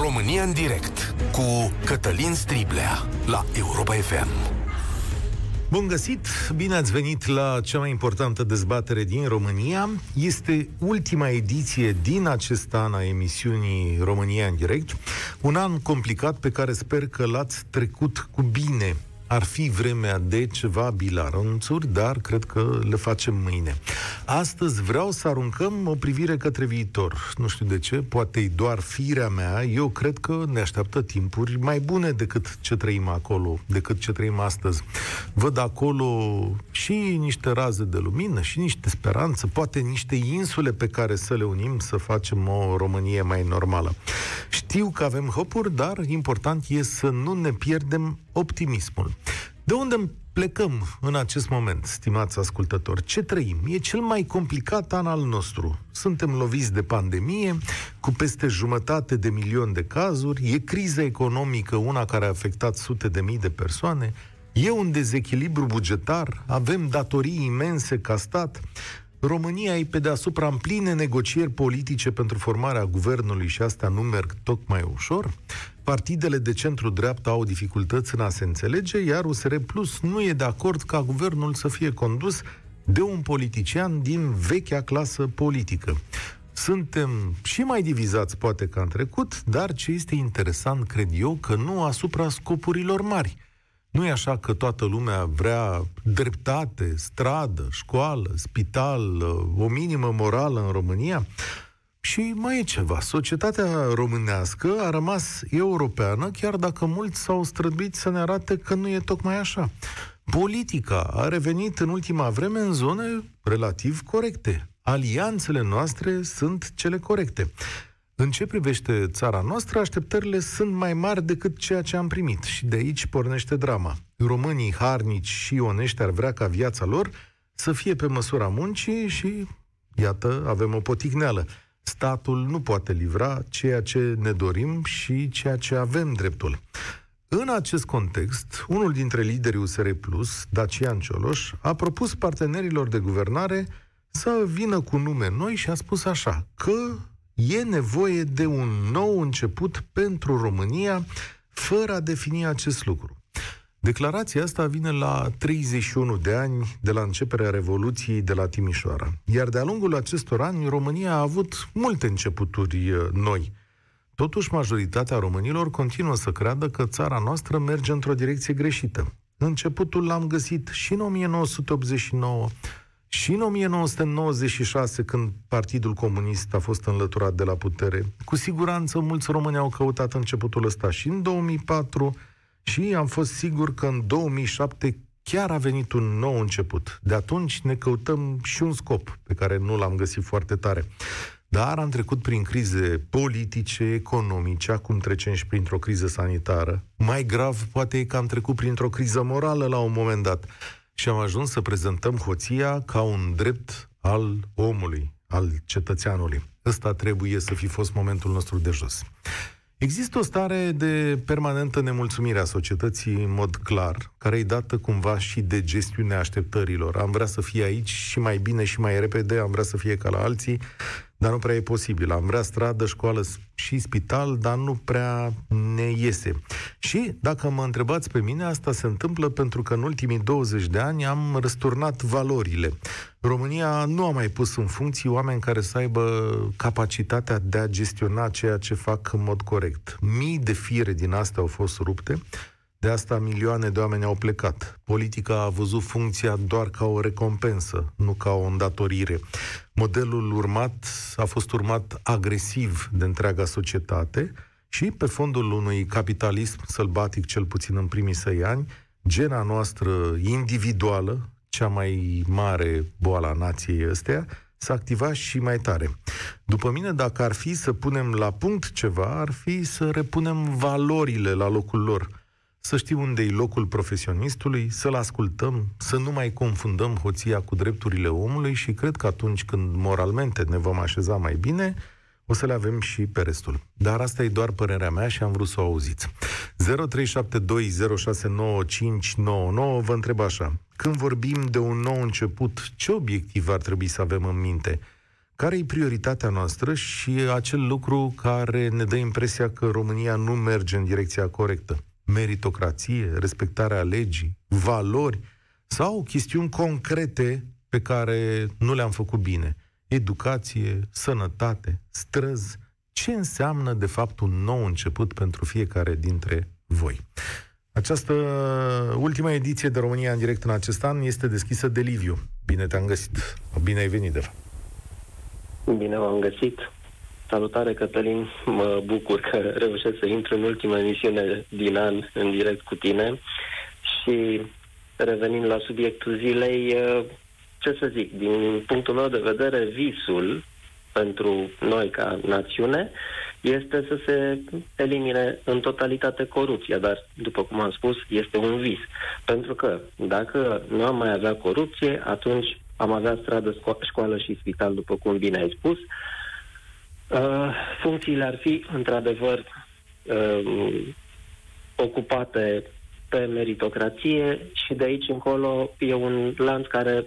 România în direct cu Cătălin Striblea la Europa FM. Bun găsit! Bine ați venit la cea mai importantă dezbatere din România. Este ultima ediție din acest an a emisiunii România în direct. Un an complicat pe care sper că l-ați trecut cu bine ar fi vremea de ceva bilaronțuri, dar cred că le facem mâine. Astăzi vreau să aruncăm o privire către viitor. Nu știu de ce, poate e doar firea mea. Eu cred că ne așteaptă timpuri mai bune decât ce trăim acolo, decât ce trăim astăzi. Văd acolo și niște raze de lumină, și niște speranță, poate niște insule pe care să le unim să facem o Românie mai normală. Știu că avem hopuri, dar important e să nu ne pierdem optimismul. De unde plecăm în acest moment, stimați ascultători? Ce trăim? E cel mai complicat an al nostru. Suntem loviți de pandemie, cu peste jumătate de milion de cazuri, e criza economică, una care a afectat sute de mii de persoane, e un dezechilibru bugetar, avem datorii imense ca stat, România e pe deasupra în pline negocieri politice pentru formarea guvernului și astea nu merg tocmai ușor. Partidele de centru-dreapta au dificultăți în a se înțelege, iar USR Plus nu e de acord ca guvernul să fie condus de un politician din vechea clasă politică. Suntem și mai divizați poate ca în trecut, dar ce este interesant, cred eu, că nu asupra scopurilor mari. Nu e așa că toată lumea vrea dreptate, stradă, școală, spital, o minimă morală în România? Și mai e ceva. Societatea românească a rămas europeană, chiar dacă mulți s-au străduit să ne arate că nu e tocmai așa. Politica a revenit în ultima vreme în zone relativ corecte. Alianțele noastre sunt cele corecte. În ce privește țara noastră, așteptările sunt mai mari decât ceea ce am primit și de aici pornește drama. Românii harnici și onești ar vrea ca viața lor să fie pe măsura muncii și, iată, avem o poticneală. Statul nu poate livra ceea ce ne dorim și ceea ce avem dreptul. În acest context, unul dintre liderii USR Plus, Dacian Cioloș, a propus partenerilor de guvernare să vină cu nume noi și a spus așa, că e nevoie de un nou început pentru România, fără a defini acest lucru. Declarația asta vine la 31 de ani de la începerea Revoluției de la Timișoara. Iar de-a lungul acestor ani, România a avut multe începuturi uh, noi. Totuși, majoritatea românilor continuă să creadă că țara noastră merge într-o direcție greșită. Începutul l-am găsit și în 1989, și în 1996, când Partidul Comunist a fost înlăturat de la putere, cu siguranță mulți români au căutat începutul ăsta și în 2004 și am fost sigur că în 2007 chiar a venit un nou început. De atunci ne căutăm și un scop pe care nu l-am găsit foarte tare. Dar am trecut prin crize politice, economice, acum trecem și printr-o criză sanitară. Mai grav poate e că am trecut printr-o criză morală la un moment dat și am ajuns să prezentăm hoția ca un drept al omului, al cetățeanului. Ăsta trebuie să fi fost momentul nostru de jos. Există o stare de permanentă nemulțumire a societății în mod clar, care e dată cumva și de gestiunea așteptărilor. Am vrea să fie aici și mai bine și mai repede, am vrea să fie ca la alții, dar nu prea e posibil. Am vrea stradă, școală și spital, dar nu prea ne iese. Și, dacă mă întrebați pe mine, asta se întâmplă pentru că în ultimii 20 de ani am răsturnat valorile. România nu a mai pus în funcție oameni care să aibă capacitatea de a gestiona ceea ce fac în mod corect. Mii de fire din astea au fost rupte, de asta milioane de oameni au plecat. Politica a văzut funcția doar ca o recompensă, nu ca o îndatorire. Modelul urmat a fost urmat agresiv de întreaga societate și pe fondul unui capitalism sălbatic, cel puțin în primii săi ani, gena noastră individuală, cea mai mare boală a nației ăstea, s-a activat și mai tare. După mine, dacă ar fi să punem la punct ceva, ar fi să repunem valorile la locul lor – să știm unde e locul profesionistului, să-l ascultăm, să nu mai confundăm hoția cu drepturile omului și cred că atunci când moralmente ne vom așeza mai bine, o să le avem și pe restul. Dar asta e doar părerea mea și am vrut să o auziți. 0372069599 vă întreb așa. Când vorbim de un nou început, ce obiectiv ar trebui să avem în minte? care e prioritatea noastră și acel lucru care ne dă impresia că România nu merge în direcția corectă. Meritocrație, respectarea legii, valori sau chestiuni concrete pe care nu le-am făcut bine. Educație, sănătate, străzi. Ce înseamnă, de fapt, un nou început pentru fiecare dintre voi? Această ultima ediție de România în direct în acest an este deschisă de Liviu. Bine te-am găsit. Bine ai venit, de fapt. Bine v-am găsit. Salutare, Cătălin. Mă bucur că reușesc să intru în ultima emisiune din an în direct cu tine. Și revenind la subiectul zilei, ce să zic, din punctul meu de vedere, visul pentru noi ca națiune este să se elimine în totalitate corupția, dar, după cum am spus, este un vis. Pentru că dacă nu am mai avea corupție, atunci am avea stradă, școală și spital, după cum bine ai spus. Uh, funcțiile ar fi, într-adevăr, uh, ocupate pe meritocrație și de aici încolo e un lanț care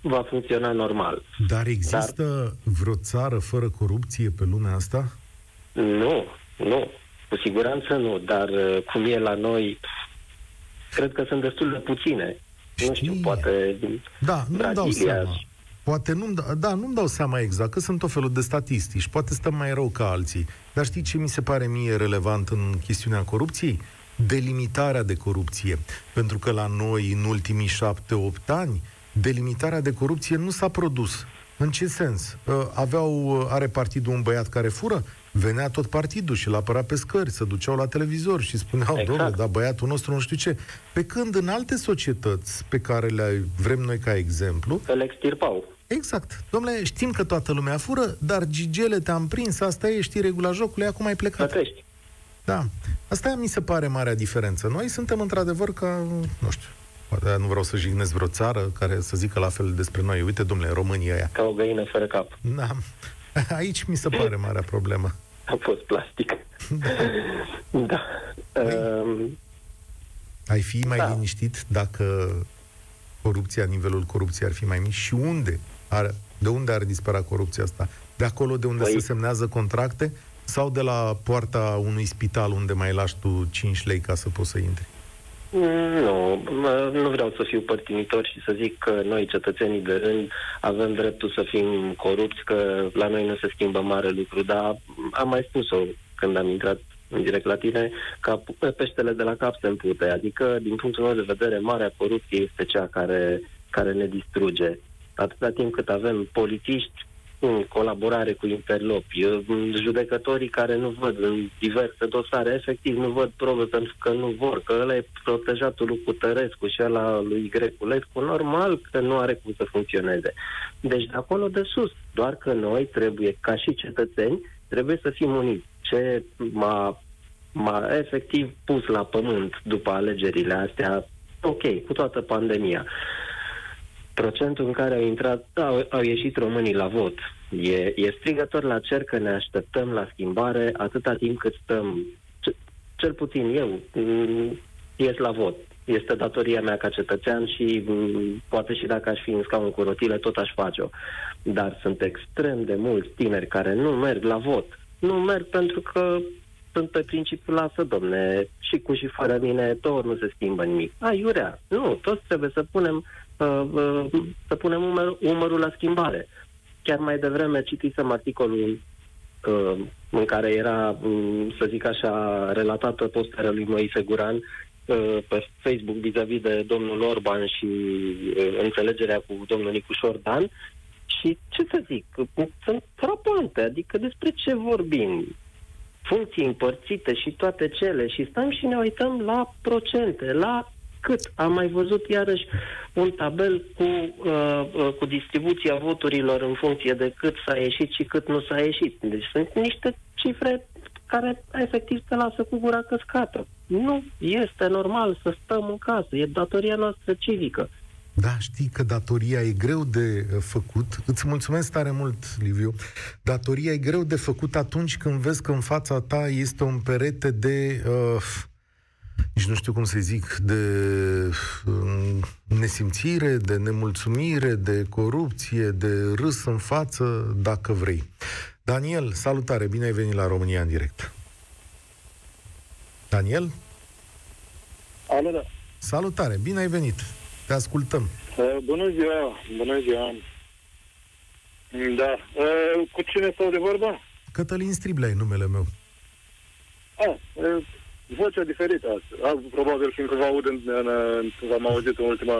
va funcționa normal. Dar există Dar... vreo țară fără corupție pe lumea asta? Nu, nu. Cu siguranță nu, dar uh, cum e la noi, cred că sunt destul de puține. Știi? Nu știu, poate da, nu dau seama. Poate nu-mi, da, da, nu-mi dau seama exact, că sunt tot felul de statistici, poate stăm mai rău ca alții. Dar știi ce mi se pare mie relevant în chestiunea corupției? Delimitarea de corupție. Pentru că la noi, în ultimii șapte-opt ani, delimitarea de corupție nu s-a produs. În ce sens? Ă, aveau, are partidul un băiat care fură? venea tot partidul și l apăra pe scări, se duceau la televizor și spuneau, exact. domnule, dar băiatul nostru nu știu ce. Pe când în alte societăți pe care le vrem noi ca exemplu... Îl extirpau. Exact. Domnule, știm că toată lumea fură, dar gigele te-am prins, asta e, știi regula jocului, acum ai plecat. Plătești. Da. Asta mi se pare marea diferență. Noi suntem într-adevăr ca, nu știu, poate nu vreau să jignesc vreo țară care să zică la fel despre noi. Uite, domnule, România aia. Ca o găină fără cap. Da. Aici mi se pare marea problemă. A fost plastic. da. Um, ai fi mai da. liniștit dacă corupția, nivelul corupției ar fi mai mic și unde? Ar, de unde ar dispărea corupția asta? De acolo de unde păi... se semnează contracte sau de la poarta unui spital unde mai lași tu 5 lei ca să poți să intri? Nu, nu vreau să fiu părtinitor și să zic că noi, cetățenii de rând, avem dreptul să fim corupți, că la noi nu se schimbă mare lucru, dar am mai spus-o când am intrat în direct la tine, ca peștele de la cap se împute. Adică, din punctul meu de vedere, marea corupție este cea care, care ne distruge. Atâta timp cât avem polițiști în colaborare cu interlopi, judecătorii care nu văd în diverse dosare, efectiv nu văd probe pentru că nu vor, că ăla e protejatul lui Cutărescu și ăla lui Greculescu, normal că nu are cum să funcționeze. Deci de acolo de sus, doar că noi trebuie, ca și cetățeni, trebuie să fim uniți. Ce m-a, m-a efectiv pus la pământ după alegerile astea, ok, cu toată pandemia, procentul în care au intrat, au, au ieșit românii la vot. E, e strigător la cer că ne așteptăm la schimbare atâta timp cât stăm, ce, cel puțin eu, mm, ies la vot. Este datoria mea ca cetățean și mm, poate și dacă aș fi în scaun cu rotile, tot aș face-o. Dar sunt extrem de mulți tineri care nu merg la vot. Nu merg pentru că sunt pe principiu, lasă, domne, și cu și fără mine, tot nu se schimbă nimic. Aiurea, nu, toți trebuie să punem uh, uh, să punem umăr, umărul la schimbare. Chiar mai devreme citisem articolul uh, în care era, um, să zic așa, relatată postarea lui Moise Guran uh, pe Facebook vis-a-vis de domnul Orban și uh, înțelegerea cu domnul Nicușor Dan. Și ce să zic, sunt frapante, adică despre ce vorbim? Funcții împărțite și toate cele și stăm și ne uităm la procente, la cât. Am mai văzut iarăși un tabel cu, uh, uh, cu distribuția voturilor în funcție de cât s-a ieșit și cât nu s-a ieșit. Deci sunt niște cifre care efectiv te lasă cu gura căscată. Nu este normal să stăm în casă, e datoria noastră civică. Da, știi că datoria e greu de uh, făcut. Îți mulțumesc tare mult, Liviu. Datoria e greu de făcut atunci când vezi că în fața ta este un perete de uh, nici nu știu cum să zic, de um, nesimțire, de nemulțumire, de corupție, de râs în față, dacă vrei. Daniel, salutare, bine ai venit la România în direct. Daniel? Alo, da. Salutare, bine ai venit. Te ascultăm. Uh, bună ziua, bună ziua. Da. Uh, cu cine stau de vorba? Cătălin Striblea e numele meu. Ah, uh, vocea diferită astăzi. Ah, probabil fiindcă vă aud în, în, în, v-am auzit în ultima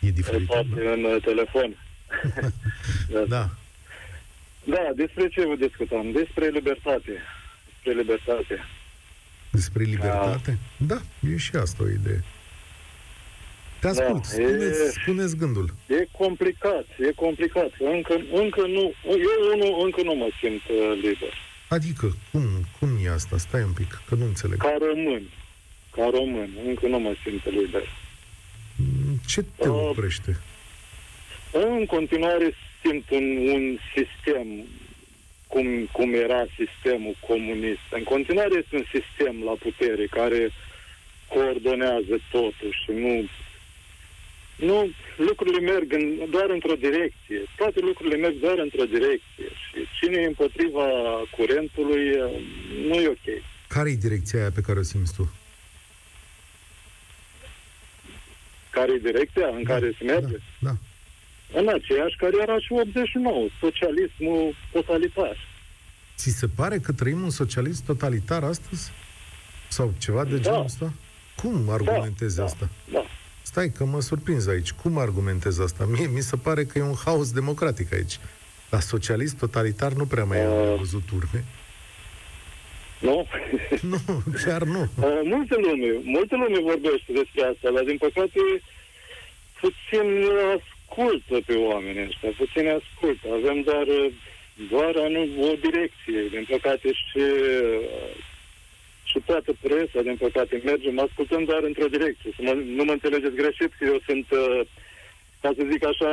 E diferit. parte da? în uh, telefon. da. Da. da, despre ce vă discutam? Despre libertate. Despre libertate. Despre libertate? Da, e și asta o idee. Te ascult. Da, spuneți, e- spuneți gândul. E complicat, e complicat. Încă, încă nu, eu unul încă nu mă simt uh, liber. Adică, cum, cum e asta? Stai un pic, că nu înțeleg. Ca român. Ca român. Încă nu mă simt liber. Ce te Uh, oprește? În continuare simt un, un sistem, cum, cum era sistemul comunist. În continuare este un sistem la putere care coordonează totul și nu... Nu, lucrurile merg în, doar într-o direcție. Toate lucrurile merg doar într-o direcție. Și cine e împotriva curentului, nu e ok. Care e direcția aia pe care o simți tu? Care e direcția în care se merge? Da, da. În aceeași care era și 89, socialismul totalitar. Ți se pare că trăim un socialism totalitar astăzi? Sau ceva de Da. genul ăsta? Cum argumentezi da, asta? Da. Stai că mă surprinzi aici. Cum argumentezi asta? Mie mi se pare că e un haos democratic aici. La socialist totalitar nu prea mai am Uh. văzut urme. Nu? Nu, chiar nu. Uh, multe lume, multe lume vorbește despre asta, dar din păcate puțin ascultă pe oamenii ăștia, puțin ascultă. Avem doar, doar anu, o direcție, din păcate și, și toată presa, din păcate, mergem, ascultăm doar într-o direcție. Să mă, nu mă înțelegeți greșit că eu sunt, uh, ca să zic așa,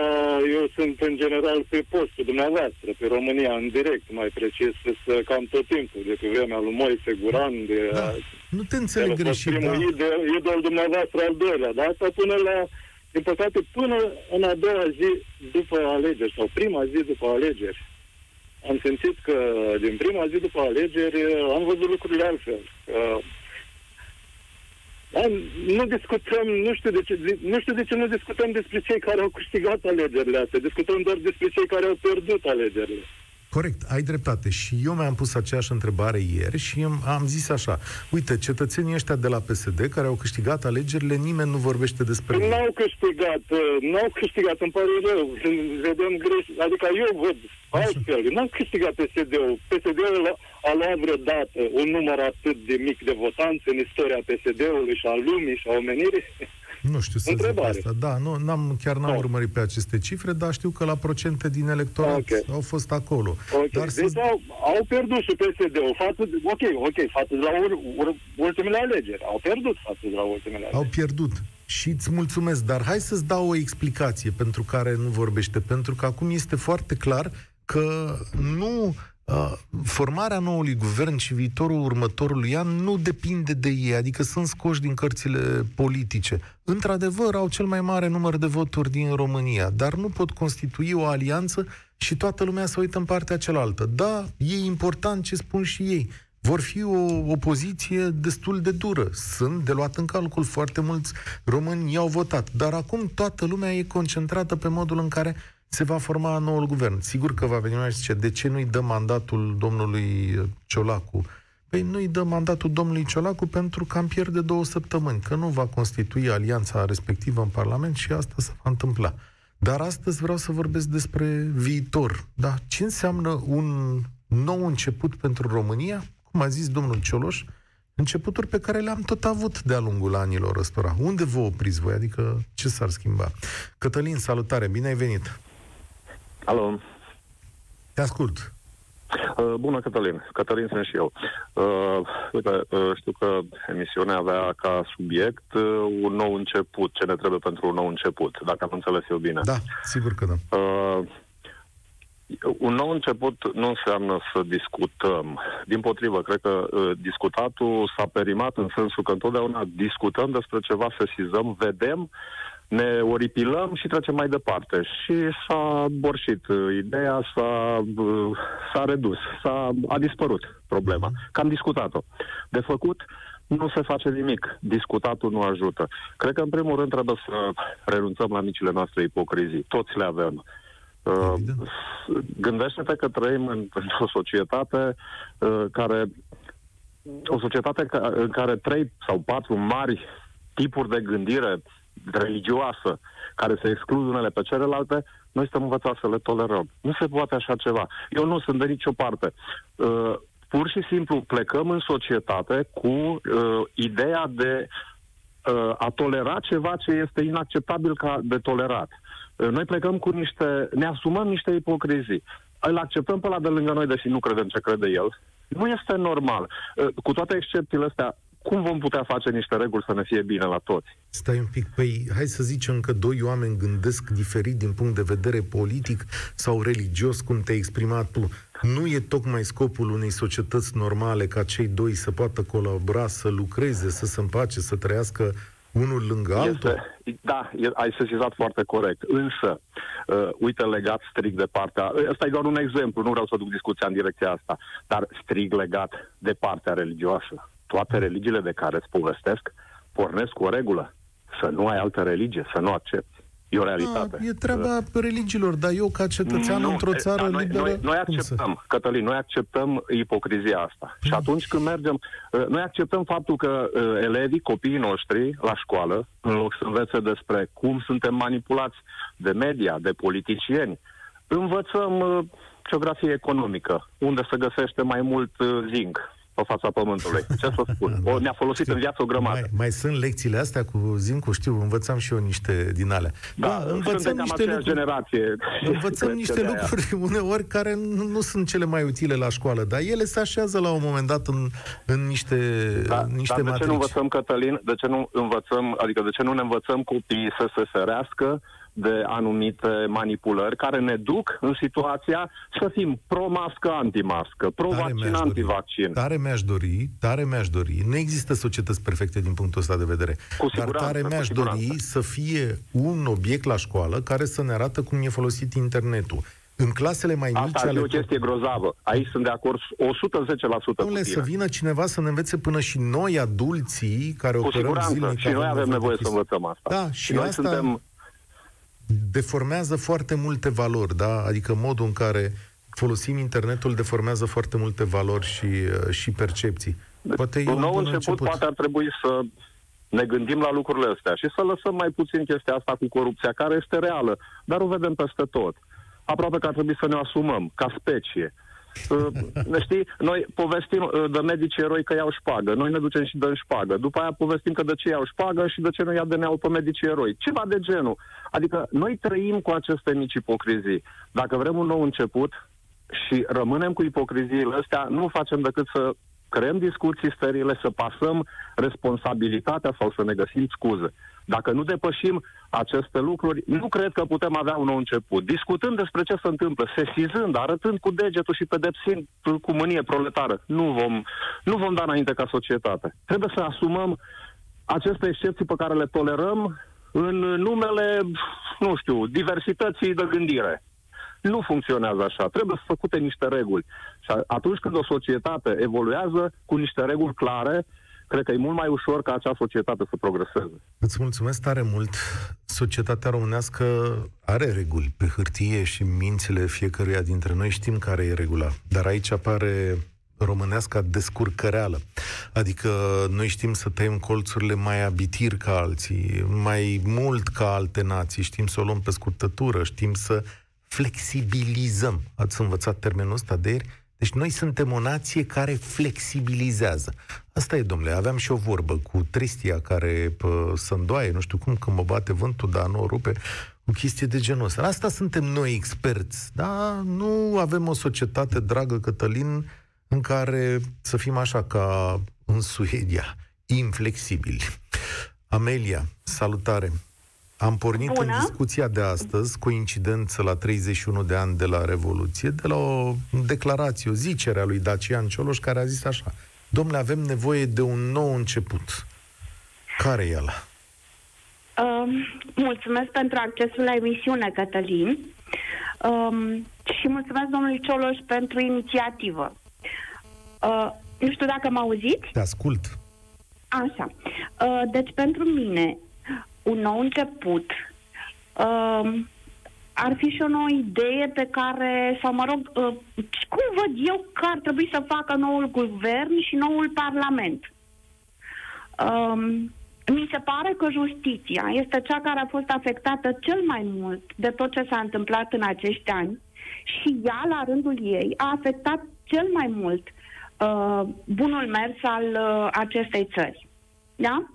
eu sunt în general pe postul dumneavoastră, pe România, în direct, mai precis, să cam tot timpul, de pe vremea lui Moise Guran, de Da, nu te înțeleg el a fost greșit, primul da? idol, idol dumneavoastră al doilea, dar asta până la, din păcate, până în a doua zi după alegeri, sau prima zi după alegeri. Am simțit că din prima zi după alegeri am văzut lucrurile altfel. Că, da, nu discutăm, nu știu, de ce, nu știu de ce nu discutăm despre cei care au câștigat alegerile astea. Discutăm doar despre cei care au pierdut alegerile. Corect, ai dreptate. Și eu mi-am pus aceeași întrebare ieri și am, am zis așa. Uite, cetățenii ăștia de la PSD care au câștigat alegerile, nimeni nu vorbește despre ei. N-au câștigat, uh, n-au câștigat, îmi pare rău, vedem greș, adică eu văd altfel, n-au câștigat PSD-ul. PSD-ul a- a luat vreodată un număr atât de mic de votanți în istoria PSD-ului și a lumii și a omenirii. Nu știu să Întrebare. zic asta. Da, nu, n-am, chiar n-am Da. urmărit pe aceste cifre, dar știu că la procente din electorat Ok. au fost acolo. Ok, Dar deci să... au, au pierdut și PSD-ul față de, ok, ok, față de la ur, ur, ultimele alegeri. Au pierdut față de la ultimele Au alegeri. pierdut. Și îți mulțumesc, dar hai să-ți dau o explicație pentru care nu vorbește, pentru că acum este foarte clar că nu uh, formarea noului guvern și viitorul următorului an nu depinde de ei, adică sunt scoși din cărțile politice. Într-adevăr, au cel mai mare număr de voturi din România, dar nu pot constitui o alianță și toată lumea să uită în partea cealaltă. Da, e important ce spun și ei. Vor fi o opoziție destul de dură. Sunt de luat în calcul. Foarte mulți români i-au votat. Dar acum toată lumea e concentrată pe modul în care se va forma noul guvern. Sigur că va veni una și zice, de ce nu-i dă mandatul domnului Ciolacu? Păi nu-i dă mandatul domnului Ciolacu pentru că am pierde două săptămâni, că nu va constitui alianța respectivă în Parlament și asta se va întâmpla. Dar astăzi vreau să vorbesc despre viitor. Da? Ce înseamnă un nou început pentru România? Cum a zis domnul Cioloș, începuturi pe care le-am tot avut de-a lungul anilor ăstora. Unde vă opriți voi? Adică ce s-ar schimba? Cătălin, salutare, bine ai venit! Alo. Te ascult. Uh, bună, Cătălin. Cătălin sunt și eu. Uh, uite, uh, știu că emisiunea avea ca subiect uh, un nou început. Ce ne trebuie pentru un nou început, dacă am înțeles eu bine. Da, sigur că da. Uh, un nou început nu înseamnă să discutăm. Din potrivă, cred că uh, discutatul s-a perimat în sensul că întotdeauna discutăm despre ceva, sesizăm, vedem, ne oripilăm și trecem mai departe. Și s-a borșit. Ideea s-a, uh, s-a redus, s-a, a dispărut problema. Că am discutat-o. De făcut, nu se face nimic. Discutatul nu ajută. Cred că, în primul rând, trebuie să renunțăm la micile noastre ipocrizii. Toți le avem. Uh, gândește-te că trăim în, într-o societate uh, care o societate ca, în care trei sau patru mari tipuri de gândire religioasă care se exclud unele pe celelalte, noi suntem învățați să le tolerăm. Nu se poate așa ceva. Eu nu sunt de nicio parte. Uh, pur și simplu plecăm în societate cu uh, ideea de uh, a tolera ceva ce este inacceptabil ca de tolerat. Uh, noi plecăm cu niște, ne asumăm niște ipocrizii. Îl acceptăm pe la de lângă noi, deși nu credem ce crede el. Nu este normal. Uh, cu toate excepțiile astea, cum vom putea face niște reguli să ne fie bine la toți? Stai un pic, păi hai să zicem că doi oameni gândesc diferit din punct de vedere politic sau religios, cum te-ai exprimat tu. Nu e tocmai scopul unei societăți normale ca cei doi să poată colabora, să lucreze, să se împace, să trăiască unul lângă altul? Este, da, ai sesizat foarte corect. Însă, uh, uite, legat strict de partea... Ăsta e doar un exemplu, nu vreau să duc discuția în direcția asta, dar strict legat de partea religioasă toate religiile de care îți povestesc pornesc cu o regulă. Să nu ai altă religie, să nu accepti. E o realitate. A, e treaba religiilor, dar eu ca cetățean nu, într-o țară noi, liberă... Noi, noi acceptăm, să... Cătălin, noi acceptăm ipocrizia asta. Mm. Și atunci când mergem... Uh, noi acceptăm faptul că uh, elevii, copiii noștri, la școală, în loc să învețe despre cum suntem manipulați de media, de politicieni, învățăm uh, geografie economică, unde se găsește mai mult zinc, pe fața pământului. Ce să spun? O, ne-a folosit Știu, în viață o grămadă. Mai, mai sunt lecțiile astea cu zincul, știu, învățam și eu niște din alea. Da, da învățăm niște lucruri, generație. Învățăm niște lucruri uneori care nu, nu sunt cele mai utile la școală, dar ele se așează la un moment dat în, în niște, da, niște dar de matrici. ce nu învățăm, Cătălin, de ce nu învățăm, adică de ce nu ne învățăm copiii să se ferească de anumite manipulări care ne duc în situația să fim pro-mască, anti-mască, pro-vaccin, anti-vaccin. Tare mi-aș dori, tare mi-aș dori, nu există societăți perfecte din punctul ăsta de vedere, cu dar tare mi-aș dori să fie un obiect la școală care să ne arată cum e folosit internetul. În clasele mai mici... Asta ale... e o chestie grozavă. Aici sunt de acord 110% Domnule, să vină cineva să ne învețe până și noi, adulții, care Cu operăm siguranță. zilnic... Și noi avem nevoie să învățăm asta. Da, și, și noi asta... suntem deformează foarte multe valori, da? Adică modul în care folosim internetul deformează foarte multe valori și, uh, și percepții. Poate un nou început, început poate ar trebui să ne gândim la lucrurile astea și să lăsăm mai puțin chestia asta cu corupția, care este reală, dar o vedem peste tot. Aproape că ar trebui să ne asumăm, ca specie. Uh, știi, noi povestim uh, de medici eroi că iau șpagă, noi ne ducem și dăm șpagă. După aia povestim că de ce iau șpagă și de ce nu ia DNA-ul pe medici eroi. Ceva de genul. Adică noi trăim cu aceste mici ipocrizii. Dacă vrem un nou început și rămânem cu ipocriziile astea, nu facem decât să creăm discuții sterile, să pasăm responsabilitatea sau să ne găsim scuze. Dacă nu depășim aceste lucruri, nu cred că putem avea un nou început. Discutând despre ce se întâmplă, sesizând, arătând cu degetul și pedepsind cu mânie proletară, nu vom, nu vom da înainte ca societate. Trebuie să asumăm aceste excepții pe care le tolerăm în numele, nu știu, diversității de gândire. Nu funcționează așa. Trebuie să făcute niște reguli. Și atunci când o societate evoluează cu niște reguli clare, cred că e mult mai ușor ca acea societate să progreseze. Îți mulțumesc tare mult. Societatea românească are reguli pe hârtie și mințile fiecăruia dintre noi știm care e regula. Dar aici apare românească descurcăreală. Adică noi știm să tăiem colțurile mai abitir ca alții, mai mult ca alte nații, știm să o luăm pe scurtătură, știm să flexibilizăm. Ați învățat termenul ăsta de ieri? Deci noi suntem o nație care flexibilizează. Asta e, domnule, aveam și o vorbă cu Tristia care pă, să îndoaie, nu știu cum, când mă bate vântul, dar nu o rupe, o chestie de genul ăsta. Asta suntem noi experți, da? Nu avem o societate, dragă Cătălin, în care să fim așa ca în Suedia, inflexibili. Amelia, salutare! Am pornit Bună. în discuția de astăzi, coincidență la 31 de ani de la Revoluție, de la o declarație, o zicere a lui Dacian Cioloș, care a zis așa, domnule, avem nevoie de un nou început. Care e ăla? Um, mulțumesc pentru accesul la emisiune, Cătălin. Um, și mulțumesc domnului Cioloș pentru inițiativă. Uh, nu știu dacă mă auziți? Te ascult. Așa. Uh, deci, pentru mine, un nou început uh, ar fi și o nouă idee pe care, sau mă rog, uh, cum văd eu că ar trebui să facă noul guvern și noul parlament. Um, mi se pare că justiția este cea care a fost afectată cel mai mult de tot ce s-a întâmplat în acești ani și ea, la rândul ei, a afectat cel mai mult uh, bunul mers al uh, acestei țări. Da?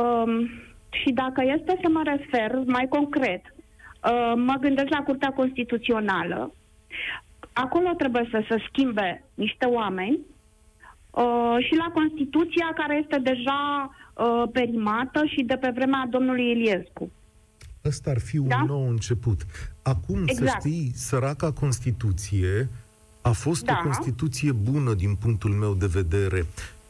Um, și dacă este să mă refer mai concret, uh, mă gândesc la Curtea Constituțională. Acolo trebuie să se schimbe niște oameni uh, și la Constituția care este deja uh, perimată și de pe vremea domnului Iliescu. Ăsta ar fi un Da? nou început. Acum, să Exact. știi, săraca Constituție a fost Da. o Constituție bună din punctul meu de vedere.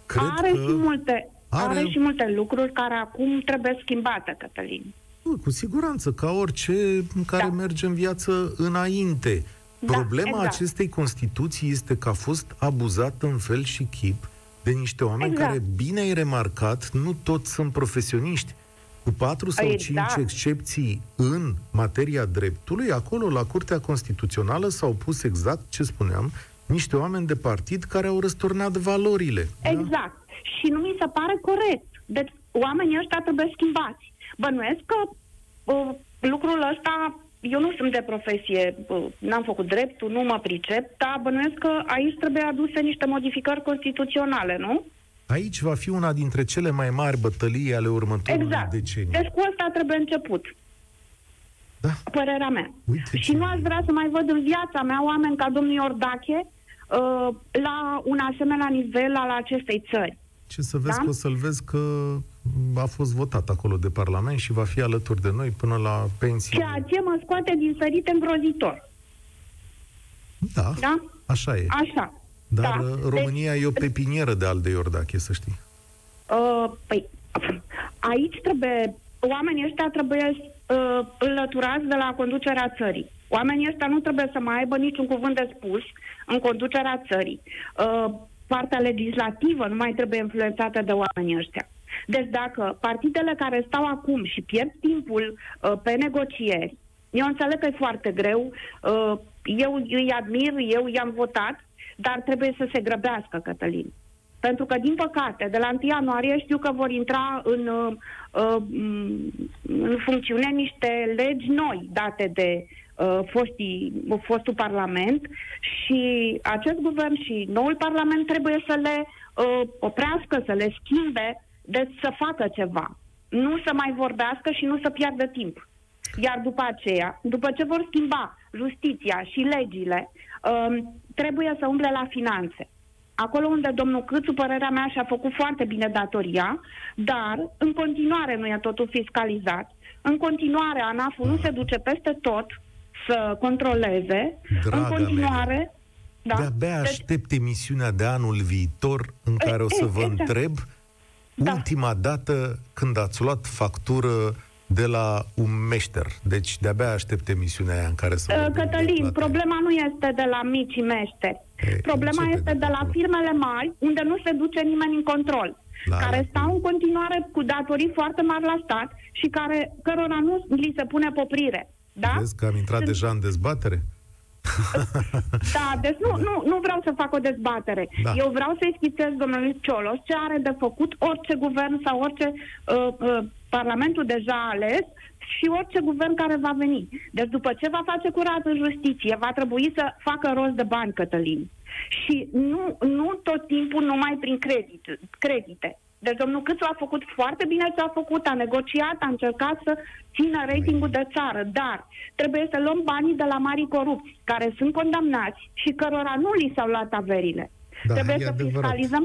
Cred are, că... și multe, are- are... și multe lucruri care acum trebuie schimbate, Cătălin. Bă, cu siguranță, ca orice în care Da. merge în viață înainte. Da, Problema exact. acestei Constituții este că a fost abuzată în fel și chip de niște oameni Exact. care, bine ai remarcat, nu toți sunt profesioniști. Cu patru sau Exact. cinci excepții în materia dreptului, acolo, la Curtea Constituțională, s-au pus exact ce spuneam, niște oameni de partid care au răsturnat valorile. da? Exact. Și nu mi se pare corect. Deci oamenii ăștia trebuie schimbați. Bănuiesc că uh, lucrul ăsta, eu nu sunt de profesie, uh, n-am făcut dreptul, nu mă pricep, dar bănuiesc că aici trebuie aduse niște modificări constituționale, nu? Aici va fi una dintre cele mai mari bătălii ale următorului Exact. deceniu. Deci cu asta trebuie început, Da. părerea mea. Uite Și ce- nu aș vrea să mai văd în viața mea oameni ca domnul Iordache uh, la un asemenea nivel al acestei țări. Ce să vezi Da? că o să-l vezi că a fost votat acolo de Parlament și va fi alături de noi până la pensie. Ceea ce mă scoate din sărite îngrozitor. Da, Da? așa e. Așa. Dar da. uh, România e o pepinieră de al de Iordache, să știi. Uh, păi, aici trebuie, oamenii ăștia trebuie uh, înlăturați de la conducerea țării. Oamenii ăștia nu trebuie să mai aibă niciun cuvânt de spus în conducerea țării. Uh, partea legislativă nu mai trebuie influențată de oamenii ăștia. Deci dacă partidele care stau acum și pierd timpul uh, pe negocieri, eu înțeleg că e foarte greu, uh, eu îi admir, eu i-am votat, dar trebuie să se grăbească, Cătălin. Pentru că, din păcate, de la 1 ianuarie știu că vor intra în, uh, uh, în funcțiune niște legi noi date de uh, foștii, fostul Parlament și acest guvern și noul Parlament trebuie să le uh, oprească, să le schimbe, deci să facă ceva. Nu să mai vorbească și nu să piardă timp. Iar după aceea, după ce vor schimba justiția și legile, um, trebuie să umble la finanțe. Acolo unde domnul Câțu, părerea mea, și-a făcut foarte bine datoria, dar în continuare nu e totul fiscalizat. În continuare, ANAF-ul nu se duce peste tot să controleze. Draga în continuare... Da. De-abia Deci, aștept emisiunea de anul viitor în care o să vă exact. întreb Da. ultima dată când ați luat factură de la un meșter. Deci de-abia aștept emisiunea aia în care să Uh, vorbim de Cătălin, plată. problema nu este de la micii meșteri. E, Problema începe este de de la acolo. firmele mari, unde nu se duce nimeni în control. La care alea stau cu- în continuare cu datorii foarte mari la stat și care, cărora nu li se pune poprire. Da? Vezi că am intrat Sunt- deja în dezbatere? Da, deci nu, nu, nu vreau să fac o dezbatere. Da. Eu vreau să-i schițez domnului Cioloș ce are de făcut orice guvern sau orice uh, uh, parlamentul deja ales și orice guvern care va veni. Deci după ce va face curat în justiție, va trebui să facă rost de bani, Cătălin. Și nu, nu tot timpul numai prin credit, credite. Deci domnul Câțu a făcut foarte bine ce a făcut, a negociat, a încercat să țină ratingul de țară, dar trebuie să luăm banii de la marii corupți, care sunt condamnați și cărora nu li s-au luat averile. Da, trebuie e să adevărat. fiscalizăm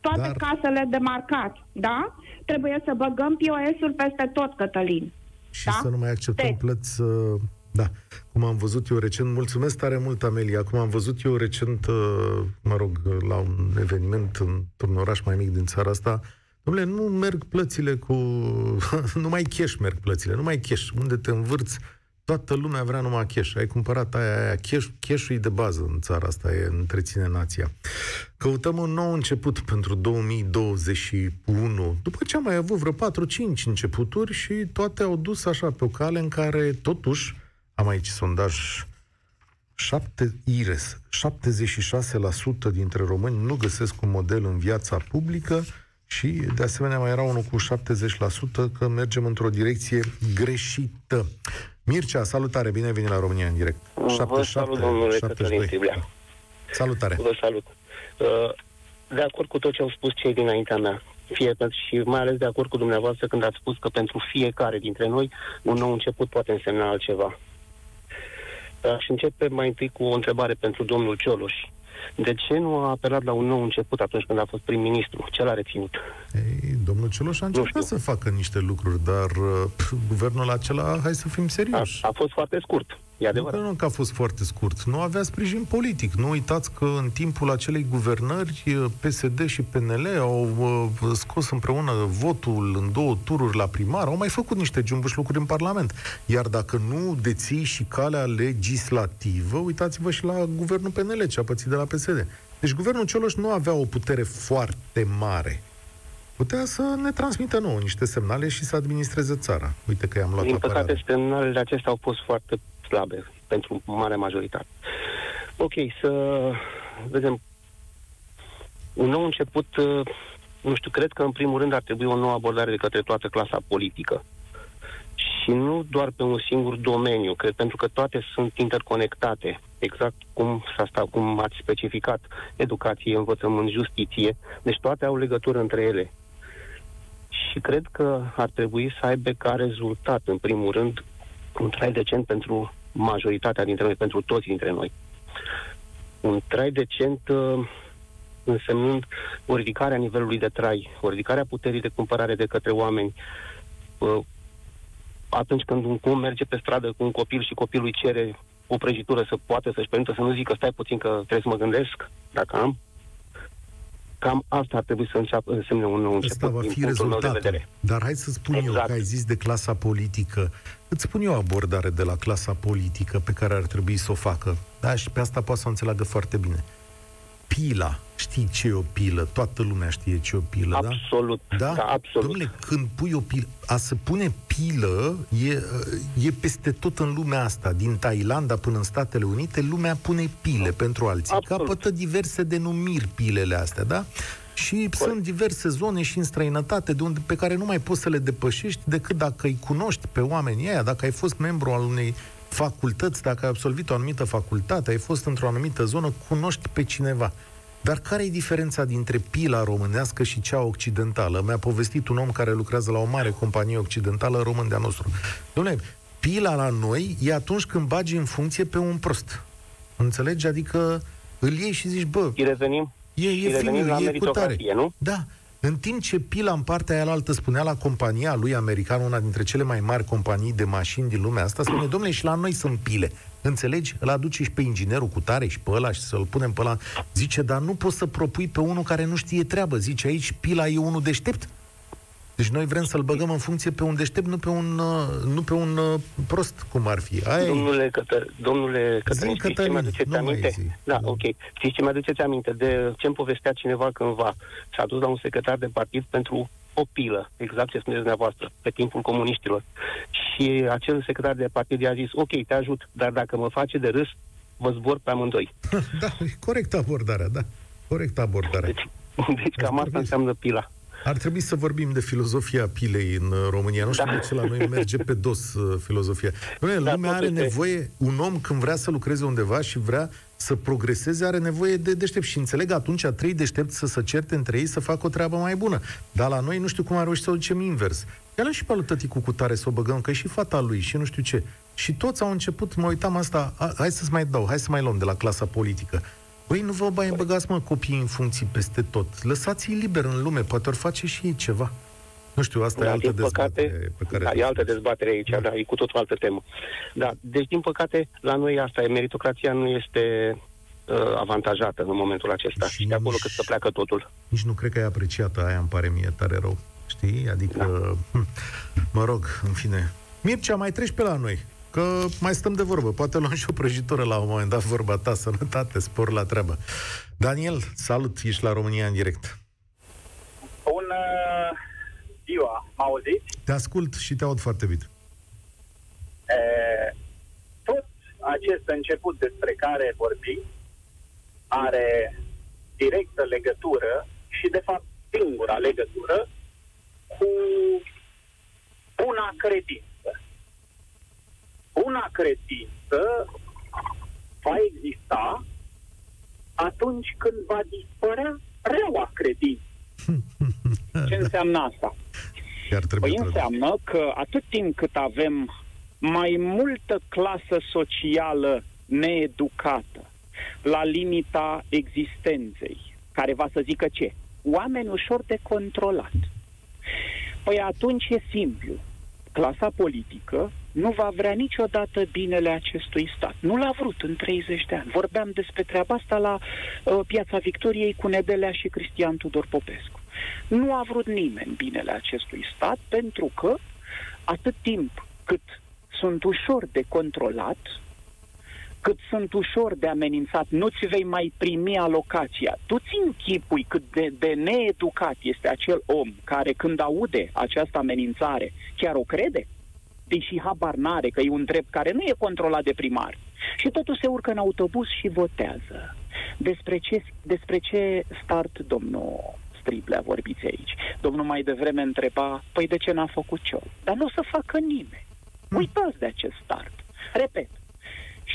toate Dar- casele de marcat, da? Trebuie să băgăm POS-ul peste tot, Cătălin. Și Da? să nu mai acceptăm Deci. plăți... uh, Da, cum am văzut eu recent, mulțumesc tare mult, Amelia, cum am văzut eu recent, uh, mă rog, la un eveniment într-un oraș mai mic din țara asta, domnule, nu merg plățile cu... nu mai cash merg plățile, nu mai cash. Unde te învârți, toată lumea vrea numai cash. Ai cumpărat aia, aia. Cash, cash-ul e de bază în țara asta, e întreține nația. Căutăm un nou început pentru 2021, după ce am mai avut vreo 4-5 începuturi și toate au dus așa pe o cale în care, totuși, am aici sondaj 7, IRES, 76% dintre români nu găsesc un model în viața publică și, de asemenea, mai era unul cu 70% că mergem într-o direcție greșită. Mircea, salutare, bine ai venit la România în direct. Vă salut, domnule Cătălin Striblea. Salutare. Vă salut. Uh, De acord cu tot ce au spus cei dinaintea mea, fie și mai ales de acord cu dumneavoastră când ați spus că pentru fiecare dintre noi un nou început poate însemna altceva. Aș începe mai întâi cu o întrebare pentru domnul Cioloș. De ce nu a apelat la un nou început atunci când a fost prim-ministru? Ce l-a reținut? Ei, domnul Cioloș a încercat să facă niște lucruri, dar uh, pf, guvernul acela, hai să fim A, serioși. a fost foarte scurt, e Nu că, adevărat. nu că a fost foarte scurt. Nu avea sprijin politic. Nu uitați că în timpul acelei guvernări, eh, PSD și PNL au uh, scos împreună votul în două tururi la primar, au mai făcut niște jumbuși lucruri în Parlament. Iar dacă nu deții și calea legislativă, uitați-vă și la guvernul PNL, ce a pățit de la PSD. Deci guvernul Cioloș nu avea o putere foarte mare. Putea să ne transmită nouă niște semnale și să administreze țara. Uite că i-am luat Din apărarea. păcate, semnalele acestea au fost foarte slabe pentru marea majoritate. Ok, să vedem. Un nou început, uh, nu știu, cred că în primul rând ar trebui o nouă abordare de către toată clasa politică. Și nu doar pe un singur domeniu, cred, pentru că toate sunt interconectate, exact cum s-a stat, cum ați specificat, educație, învățământ, justiție, deci toate au legătură între ele. Și cred că ar trebui să aibă ca rezultat, în primul rând, un trai decent pentru majoritatea dintre noi, pentru toți dintre noi. Un trai decent uh, însemnând o ridicare a nivelului de trai, o ridicare a puterii de cumpărare de către oameni. Uh, atunci când un cum merge pe stradă cu un copil și copilul îi cere o prăjitură să poată să-și permită să nu zică stai puțin că trebuie să mă gândesc dacă am. Cam asta ar trebui să înceapă, însemne un nou început Ăsta va din fi punctul meu de rezultatul. vedere. Dar hai să spun eu, Exact. că ai zis de clasa politică. Îți spun eu o abordare de la clasa politică pe care ar trebui să o facă. Da, și pe asta poate să o înțeleagă foarte bine. Pila. Știi ce e o pilă? Toată lumea știe ce e o pilă, da? Absolut, Da? da, absolut. Domnule, când pui o pilă, a se pune pilă e, e peste tot în lumea asta. Din Thailanda până în Statele Unite, lumea pune pile pentru alții. Absolut. Capătă diverse denumiri pilele astea, da? Și sunt diverse zone și în străinătate de unde, pe care nu mai poți să le depășești decât dacă îi cunoști pe oamenii aia, dacă ai fost membru al unei facultăți, dacă ai absolvit o anumită facultate, ai fost într-o anumită zonă, cunoști pe cineva. Dar care e diferența dintre pila românească și cea occidentală? Mi-a povestit un om care lucrează la o mare companie occidentală român de-a nostru. Dom'le, pila la noi e atunci când bagi în funcție pe un prost. Înțelegi? Adică îl iei și zici, bă, Și revenim, e, și e revenim finul, la e cu tare. meritocrație, nu? Da. În timp ce pila în partea aia altă spunea la compania lui american, una dintre cele mai mari companii de mașini din lumea asta, spune, domnule, și la noi sunt pile. Înțelegi? Îl aduce și pe inginerul cu tare și pe ăla și să-l punem pe ăla. Zice, dar nu poți să propui pe unul care nu știe treabă. Zice, aici pila e unul deștept. Deci noi vrem să-l băgăm în funcție pe un deștept, nu pe un, uh, nu pe un uh, prost, cum ar fi. Aia e. Domnule, Cătă, domnule Cătălin, știți ce Cătălin, mi-aduceți nu mai aminte? zi. Da, Nu. ok. Știți ce mi-aduceți aminte? De ce îmi povestea cineva cândva? S-a dus la un secretar de partid pentru o pilă, exact ce spuneți dumneavoastră, pe timpul comuniștilor. Și acel secretar de partid i-a zis, ok, te ajut, dar dacă mă face de râs, vă zbor pe amândoi. Da, e corectă abordarea, da. Corectă abordarea. Deci, deci cam asta trebuie- înseamnă pila. Ar trebui să vorbim de filozofia pilei în uh, România. Nu știu Da. de ce la noi merge pe dos uh, filozofia. Dom'le, Da, lumea are totuși, nevoie, un om când vrea să lucreze undeva și vrea să progreseze, are nevoie de deștept. Și înțeleg atunci trei deștepți să se certe între ei să facă o treabă mai bună. Dar la noi nu știu cum am reușit să o ducem invers. Ia și pe lui tăticul cu tare să o băgăm, că e și fata lui și nu știu ce. Și toți au început, mă uitam asta, a, hai să-ți mai dau, hai să mai luăm de la clasa politică. Băi, nu vă mai băgați, mă, copiii în funcții peste tot. Lăsați-i liber în lume, poate ori face și ei ceva. Nu știu, asta da, e altă dezbatere păcate, pe care... Da, e altă dezbatere aici, da. da, e cu totul altă temă. Da, deci, din păcate, la noi asta e, meritocrația nu este uh, avantajată în momentul acesta. Și, de acolo cât să pleacă totul. Nici nu cred că e apreciată, aia îmi pare mie tare rău. Știi? Adică, da. Hm, mă rog, în fine. Mircea, mai treci pe la noi. Că mai stăm de vorbă. Poate luăm și o prăjitură la un moment dat, vorba ta, sănătate, spor la treabă. Daniel, salut, ești la România în direct. Bună ziua, mă auziți? Te ascult și te aud foarte bine. E, tot acest început despre care vorbim are directă legătură și, de fapt, singura legătură cu una credință. Una credință va exista atunci când va dispărea reaua credință. Ce înseamnă asta? Păi înseamnă că atât timp cât avem mai multă clasă socială needucată, la limita existenței, care va să zică ce? Oameni ușor de controlat. Păi atunci e simplu. Clasa politică nu va vrea niciodată binele acestui stat. Nu l-a vrut în 30 de ani. Vorbeam despre treaba asta la uh, Piața Victoriei cu Nedelea și Cristian Tudor Popescu. Nu a vrut nimeni binele acestui stat pentru că atât timp cât sunt ușor de controlat, cât sunt ușor de amenințat, nu-ți vei mai primi alocația. Tu ți închipui cât de, de needucat este acel om care când aude această amenințare chiar o crede? Deși habar n-are că e un drept care nu e controlat de primar. Și totul se urcă în autobuz și votează. Despre ce, despre ce start, domnul Striblea, vorbiți aici? Domnul mai devreme întreba, păi de ce n-a făcut ciol? Dar nu o să facă nimeni. Hmm. Uitați de acest start. Repet,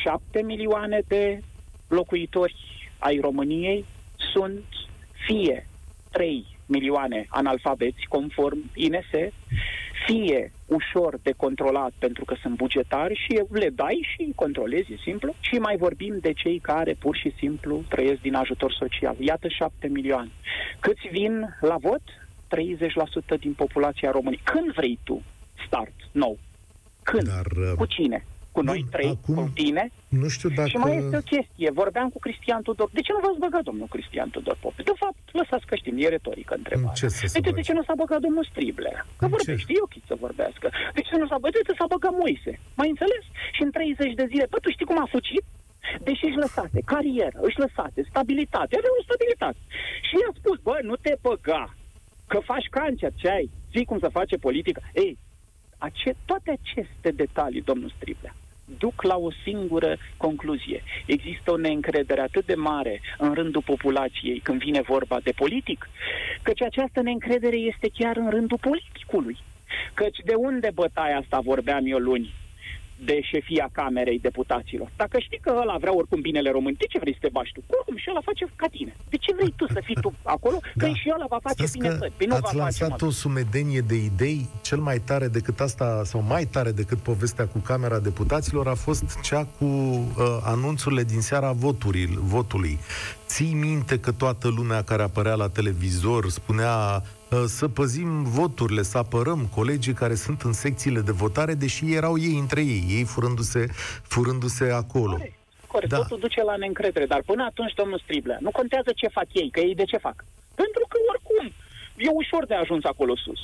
7 milioane de locuitori ai României sunt fie 3 milioane analfabeți conform INS, fie ușor de controlat pentru că sunt bugetari și le dai și controlezi, e simplu, și mai vorbim de cei care pur și simplu trăiesc din ajutor social. Iată 7 milioane. Câți vin la vot? 30% din populația României. Când vrei tu start nou? Când? Dar, uh, Cu cine? Cu noi Bun, trei, acum, cu tine. Nu știu dacă... Și mai este o chestie. Vorbeam cu Cristian Tudor. De ce nu v-ați băgat domnul Cristian Tudor Popescu? De fapt, lăsați că știm, e retorică întrebarea. Ce să de, de ce nu s-a băgat domnul Striblea? Că în vorbește, e ok să vorbească. De ce nu s-a băgat? De s-a băgat Moise. Mai înțeles? Și în 30 de zile, bă, tu știi cum a fugit? Deși își lăsate carieră, își lăsate stabilitate, avea o stabilitate. Și i-a spus, bă, nu te băga, că faci cancer, ce ai? Știi cum să face politică? Ei, ace- toate aceste detalii, domnul Striblea, duc la o singură concluzie. Există o neîncredere atât de mare în rândul populației când vine vorba de politic, căci această neîncredere este chiar în rândul politicului. Căci de unde bătaia asta vorbeam eu luni? De șefia Camerei Deputaților. Dacă știi că ăla vrea oricum binele român, de ce vrei să te bași tu? Oricum și ăla face ca tine. De ce vrei tu să fii tu acolo? Da. Că și ăla va face Stați bine țări. Păi nu ați va lansat face, o sumedenie de idei, cel mai tare decât asta, sau mai tare decât povestea cu Camera Deputaților, a fost cea cu uh, anunțurile din seara votului, votului. Ții minte că toată lumea care apărea la televizor spunea Uh, să păzim voturile, să apărăm colegii care sunt în secțiile de votare, deși erau ei între ei, ei furându-se, furându-se acolo. Corect, corect. Da. totul duce la neîncredere, dar până atunci, domnul Striblea, nu contează ce fac ei, că ei de ce fac? Pentru că oricum e ușor de ajuns acolo sus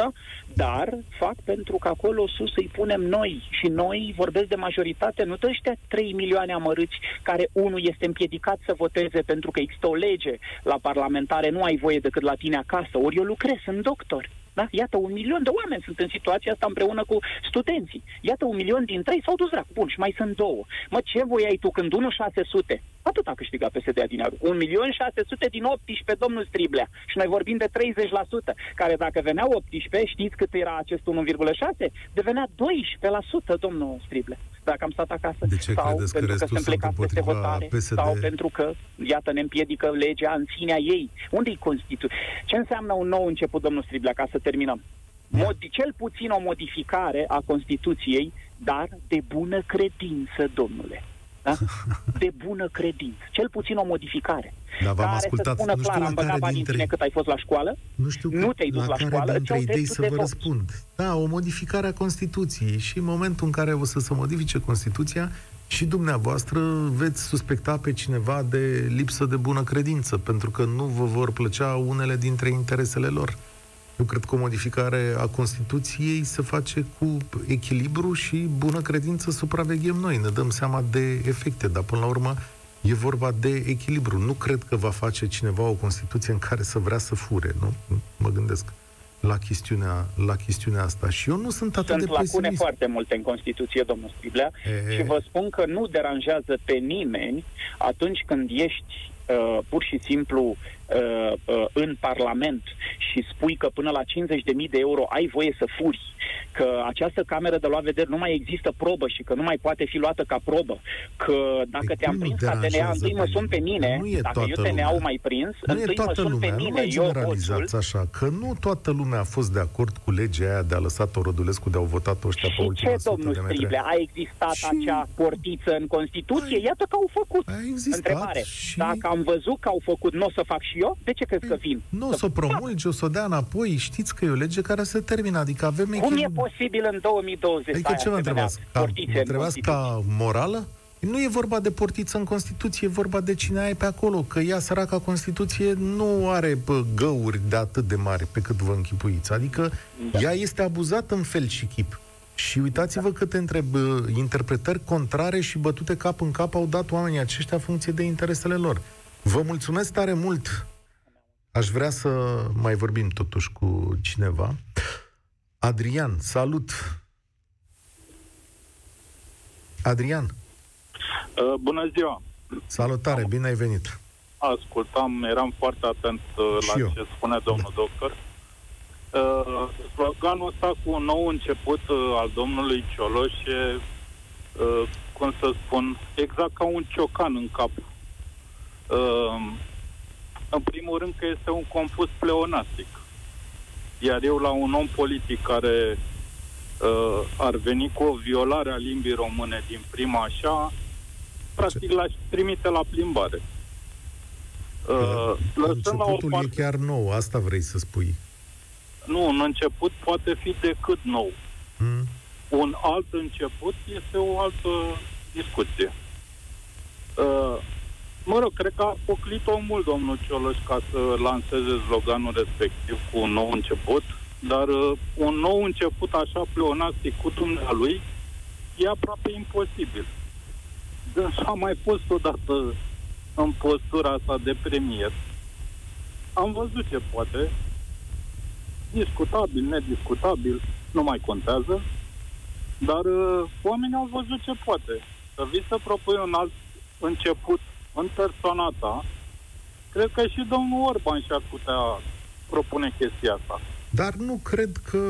da? Dar fac pentru că acolo sus îi punem noi și noi vorbesc de majoritate, nu de ăștia 3 milioane amărâți care unul este împiedicat să voteze pentru că există o lege la parlamentare, nu ai voie decât la tine acasă, ori eu lucrez, sunt doctor. Da? Iată, un milion de oameni sunt în situația asta împreună cu studenții. Iată, un milion din trei s-au dus dracu. Bun, și mai sunt două. Mă, ce voiai tu când 1,600? Atât a câștigat PSD din Un milion 600 din 18, domnul Striblea. Și noi vorbim de 30%, care dacă venea 18, știți cât era acest 1,6? Devenea 12%, domnul Striblea dacă am stat acasă. De ce sau credeți pentru că, că sunt plecat peste votare, PSD? sau pentru că, iată, ne împiedică legea în sinea ei. Unde-i Constituție? Ce înseamnă un nou început, domnul Striblea, ca să terminăm? Mod- cel puțin o modificare a Constituției, dar de bună credință, domnule. Da? De bună credință. Cel puțin o modificare. Da, v-am care ascultat. să spună Nu știu clar, la am care băgat bani dintre- în tine cât ai fost la școală, Nu știu Nu te-ai dus la care școală, dintre îți iau idei dreptul să de vă vot. răspund. Da, o modificare a Constituției și în momentul în care o să se modifice Constituția și dumneavoastră veți suspecta pe cineva de lipsă de bună credință, pentru că nu vă vor plăcea unele dintre interesele lor. Eu cred că o modificare a Constituției se face cu echilibru și bună credință supraveghem noi. Ne dăm seama de efecte, dar până la urmă e vorba de echilibru. Nu cred că va face cineva o Constituție în care să vrea să fure, nu? Mă gândesc la chestiunea, la chestiunea asta. Și eu nu sunt atât Sunt de lacune pesimist. foarte multe în Constituție, domnul Striblea, E, și vă spun că nu deranjează pe nimeni atunci când ești uh, pur și simplu uh, uh, în Parlament și spui că până la 50.000 de euro ai voie să furi, că această cameră de luat vedere nu mai există probă și că nu mai poate fi luată ca probă, că dacă Păi te-am cum nu prins la DNA, deranjează întâi mă pe sun pe nimeni? mine, Nu e dacă toată eu DNA-ul lumea. mai prins, Nu e întâi mă toată sun lumea, pe nu mine, mai eu votul, generalizați așa, că nu toată lumea a fost de acord cu legea aia de a lăsat-o Rădulescu, de au votat ăștia pe Și ultima ce, sută domnul de metri. Striblea? A existat Și- acea portiță în Constituție? Păi, Iată că au făcut. A existat Întrebare. și- Dacă am văzut că au făcut, nu o să fac și eu? De ce crezi că vin? Nu o să o promulgi, o să o dea înapoi, știți că e o lege care se termină, adică avem Cum e echilibru. posibil în 2020 Adică să ai ce vă asemenea întrebați? Ca, portițe mă în întrebați Constituție? ca morală? Nu e vorba de portiță în Constituție, e vorba de cine ai pe acolo, că ea, săraca Constituție, nu are bă, găuri de atât de mari pe cât vă închipuiți. Adică Da. ea este abuzată în fel și chip. Și uitați-vă câte între, bă, interpretări contrare și bătute cap în cap au dat oamenii aceștia în funcție de interesele lor. Vă mulțumesc tare mult! Aș vrea să mai vorbim totuși cu cineva. Adrian, salut! Adrian, Uh, bună ziua! salutare, bine ai venit! Ascultam, eram foarte atent uh, Și la eu. ce spune domnul doctor. Uh, sloganul ăsta cu un nou început uh, al domnului Cioloș e, uh, cum să spun, exact ca un ciocan în cap. Uh, în primul rând că este un confuz pleonastic. Iar eu la un om politic care uh, ar veni cu o violare a limbii române din prima așa, practic l-aș trimite la plimbare. Uh, lăsând la o Începutul e parte, chiar nou, asta vrei să spui. nu, un început poate fi decât nou. Hmm? Un alt început este o altă discuție. Uh, mă rog, cred că a poclit-o mult domnul Cioloș ca să lanseze sloganul respectiv cu un nou început, dar uh, un nou început așa pleonastic cu dumnealui e aproape imposibil. Dânsul a mai fost odată în postura asta de premier. Am văzut ce poate. Discutabil, nediscutabil, nu mai contează. Dar uh, oamenii au văzut ce poate. Să vii să propui un alt început în persoana ta, cred că și domnul Orban și-ar putea propune chestia asta. Dar nu cred că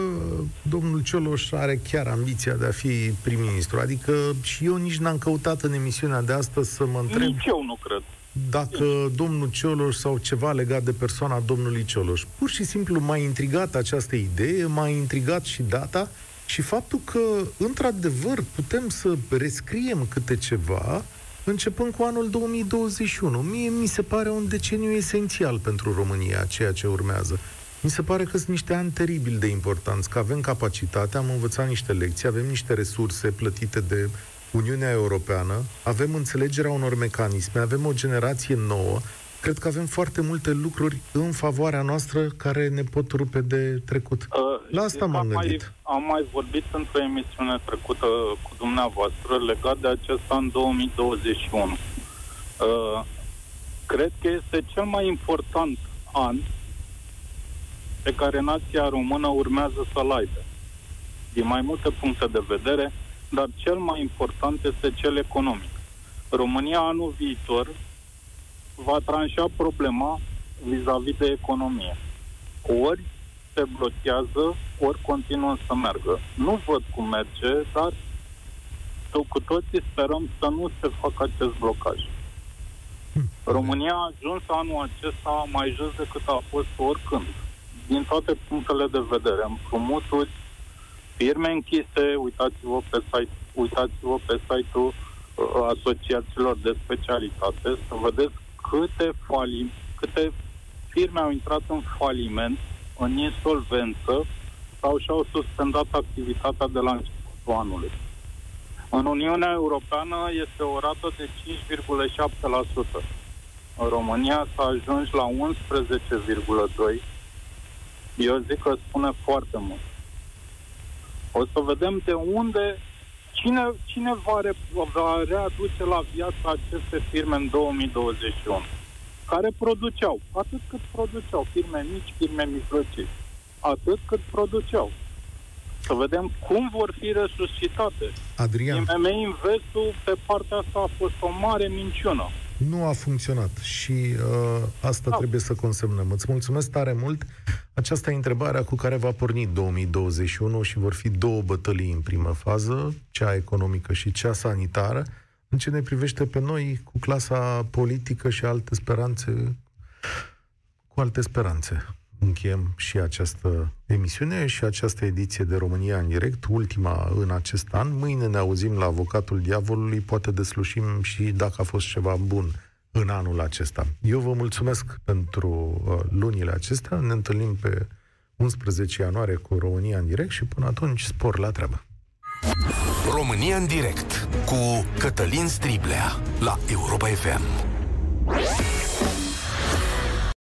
domnul Cioloș are chiar ambiția de a fi prim-ministru. Adică și eu nici n-am căutat în emisiunea de astăzi să mă întreb Nici eu nu cred. dacă domnul Cioloș sau ceva legat de persoana domnului Cioloș. Pur și simplu m-a intrigat această idee, m-a intrigat și data și faptul că, într-adevăr, putem să rescriem câte ceva începând cu anul 2021. Mie mi se pare un deceniu esențial pentru România, ceea ce urmează. Mi se pare că sunt niște ani teribil de importanți, că avem capacitate, am învățat niște lecții, avem niște resurse plătite de Uniunea Europeană, avem înțelegerea unor mecanisme, avem o generație nouă, cred că avem foarte multe lucruri în favoarea noastră care ne pot rupe de trecut. Uh, La știți asta că m-am am gândit. Mai, am mai vorbit într-o emisiune trecută cu dumneavoastră legat de acest an 2021. Uh, cred că este cel mai important an pe care nația română urmează să-l aibă. Din mai multe puncte de vedere, dar cel mai important este cel economic. România anul viitor va tranșa problema vis-a-vis de economie. Ori se blochează, ori continuă să meargă. Nu văd cum merge, dar to- cu toții sperăm să nu se facă acest blocaj. România a ajuns anul acesta mai jos decât a fost oricând. Din toate punctele de vedere, împrumuturi, firme închise, uitați-vă pe site, uitați-vă pe site-ul asociațiilor de specialitate să vedeți câte, falim, câte firme au intrat în faliment, în insolvență sau și-au suspendat activitatea de la începutul anului. În Uniunea Europeană este o rată de 5,7%. În România s-a ajuns la 11,2%. Eu zic că spune foarte mult. O să vedem de unde, cine, cine va, re, va readuce la viață aceste firme în 2021 care produceau, atât cât produceau, firme mici, firme mijlocii, atât cât produceau. Să vedem cum vor fi resuscitate. Adrian. IMM Investul pe partea asta a fost o mare minciună. Nu a funcționat și uh, asta da. trebuie să consemnăm. Îți mulțumesc tare mult. Aceasta e întrebarea cu care va porni 2021 și vor fi două bătălii în primă fază, cea economică și cea sanitară. În ce ne privește pe noi, cu clasa politică și alte speranțe, cu alte speranțe. Încheiem și această emisiune și această ediție de România în direct, ultima în acest an. Mâine ne auzim la Avocatul Diavolului, poate deslușim și dacă a fost ceva bun în anul acesta. Eu vă mulțumesc pentru uh, lunile acestea. Ne întâlnim pe 11 ianuarie cu România în direct și până atunci spor la treabă. România în direct cu Cătălin Striblea la Europa FM.